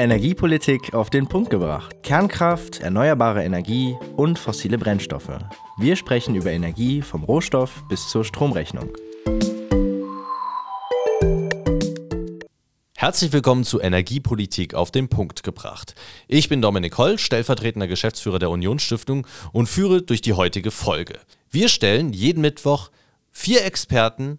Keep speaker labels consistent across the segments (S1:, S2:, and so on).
S1: Energiepolitik auf den Punkt gebracht. Kernkraft, erneuerbare Energie und fossile Brennstoffe. Wir sprechen über Energie vom Rohstoff bis zur Stromrechnung.
S2: Herzlich willkommen zu Energiepolitik auf den Punkt gebracht. Ich bin Dominik Holl, stellvertretender Geschäftsführer der Unionsstiftung und führe durch die heutige Folge. Wir stellen jeden Mittwoch vier Experten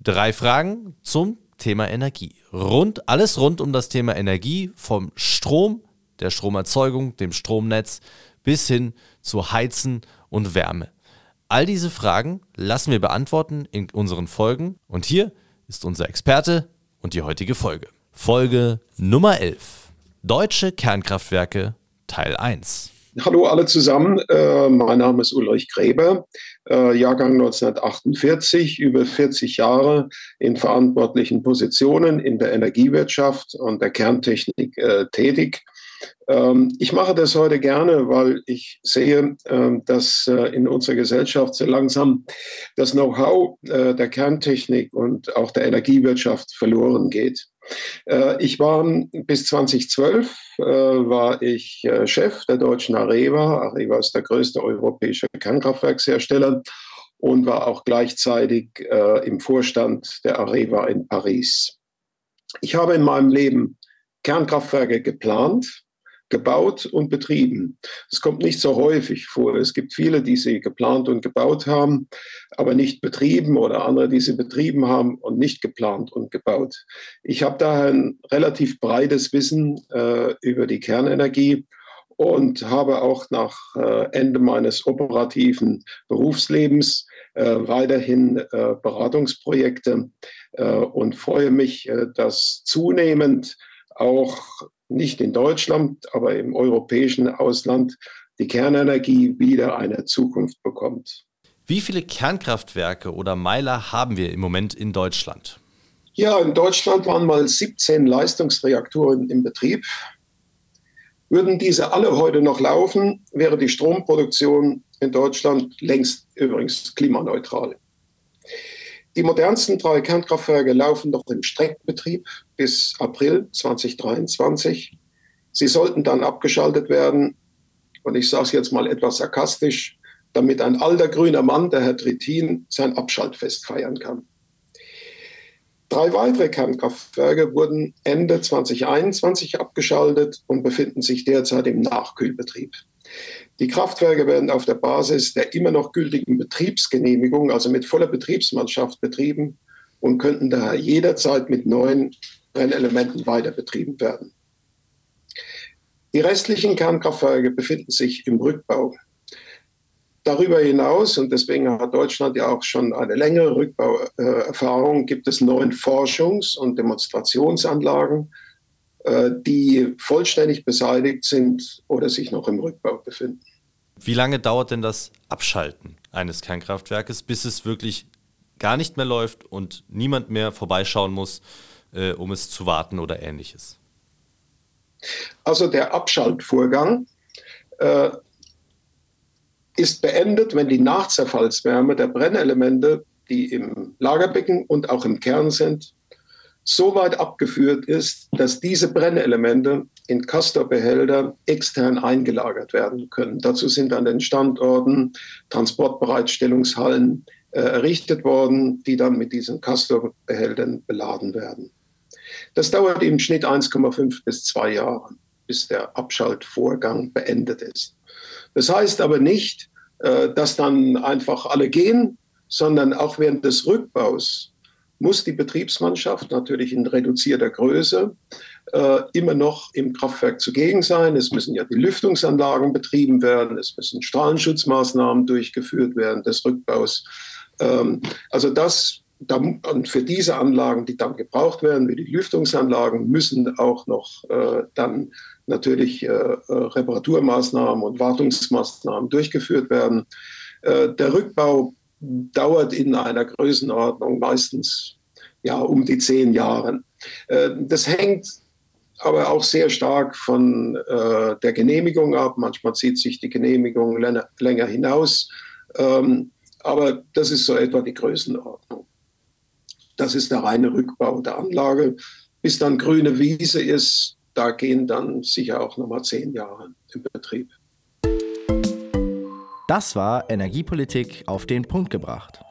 S2: drei Fragen zum Thema Energie. Rund, alles rund um das Thema Energie, vom Strom, der Stromerzeugung, dem Stromnetz bis hin zu Heizen und Wärme. All diese Fragen lassen wir beantworten in unseren Folgen und hier ist unser Experte und die heutige Folge. Folge Nummer 11. Deutsche Kernkraftwerke Teil 1.
S3: Hallo alle zusammen, äh, mein Name ist Ulrich Gräber, äh, Jahrgang 1948, über 40 Jahre in verantwortlichen Positionen in der Energiewirtschaft und der Kerntechnik äh, tätig. Ähm, ich mache das heute gerne, weil ich sehe, ähm, dass äh, in unserer Gesellschaft so langsam das Know-how äh, der Kerntechnik und auch der Energiewirtschaft verloren geht. Äh, ich war bis 2012 war ich Chef der deutschen Areva. Areva ist der größte europäische Kernkraftwerkshersteller und war auch gleichzeitig im Vorstand der Areva in Paris. Ich habe in meinem Leben Kernkraftwerke geplant, gebaut und betrieben. Es kommt nicht so häufig vor. Es gibt viele, die sie geplant und gebaut haben, aber nicht betrieben oder andere, die sie betrieben haben und nicht geplant und gebaut. Ich habe daher ein relativ breites Wissen äh, über die Kernenergie und habe auch nach äh, Ende meines operativen Berufslebens äh, weiterhin äh, Beratungsprojekte äh, und freue mich, äh, dass zunehmend auch nicht in Deutschland, aber im europäischen Ausland die Kernenergie wieder eine Zukunft bekommt.
S2: Wie viele Kernkraftwerke oder Meiler haben wir im Moment in Deutschland?
S3: Ja, in Deutschland waren mal 17 Leistungsreaktoren im Betrieb. Würden diese alle heute noch laufen, wäre die Stromproduktion in Deutschland längst übrigens klimaneutral. Die modernsten drei Kernkraftwerke laufen noch im Streckbetrieb bis April 2023. Sie sollten dann abgeschaltet werden. Und ich sage es jetzt mal etwas sarkastisch, damit ein alter grüner Mann, der Herr Trittin, sein Abschaltfest feiern kann. Drei weitere Kernkraftwerke wurden Ende 2021 abgeschaltet und befinden sich derzeit im Nachkühlbetrieb. Die Kraftwerke werden auf der Basis der immer noch gültigen Betriebsgenehmigung, also mit voller Betriebsmannschaft, betrieben und könnten daher jederzeit mit neuen Brennelementen weiter betrieben werden. Die restlichen Kernkraftwerke befinden sich im Rückbau. Darüber hinaus, und deswegen hat Deutschland ja auch schon eine längere Rückbauerfahrung, gibt es neun Forschungs- und Demonstrationsanlagen, die vollständig beseitigt sind oder sich noch im Rückbau befinden.
S2: Wie lange dauert denn das Abschalten eines Kernkraftwerkes, bis es wirklich gar nicht mehr läuft und niemand mehr vorbeischauen muss, äh, um es zu warten oder ähnliches?
S3: Also der Abschaltvorgang äh, ist beendet, wenn die Nachzerfallswärme der Brennelemente, die im Lagerbecken und auch im Kern sind, so weit abgeführt ist, dass diese Brennelemente in Castor-Behälter extern eingelagert werden können. Dazu sind an den Standorten Transportbereitstellungshallen äh, errichtet worden, die dann mit diesen Castor-Behältern beladen werden. Das dauert im Schnitt 1,5 bis 2 Jahre, bis der Abschaltvorgang beendet ist. Das heißt aber nicht, äh, dass dann einfach alle gehen, sondern auch während des Rückbaus muss die Betriebsmannschaft natürlich in reduzierter Größe äh, immer noch im Kraftwerk zugegen sein. Es müssen ja die Lüftungsanlagen betrieben werden, es müssen Strahlenschutzmaßnahmen durchgeführt werden des Rückbaus. Ähm, also das und für diese Anlagen, die dann gebraucht werden, wie die Lüftungsanlagen, müssen auch noch äh, dann natürlich äh, äh Reparaturmaßnahmen und Wartungsmaßnahmen durchgeführt werden. Äh, der Rückbau dauert in einer Größenordnung meistens ja, um die zehn Jahre. Äh, das hängt aber auch sehr stark von äh, der Genehmigung ab. Manchmal zieht sich die Genehmigung länger, hinaus. Ähm, aber das ist so etwa die Größenordnung. Das ist der reine Rückbau der Anlage. Bis dann grüne Wiese ist, da gehen dann sicher auch nochmal zehn Jahre im Betrieb.
S1: Das war Energiepolitik auf den Punkt gebracht.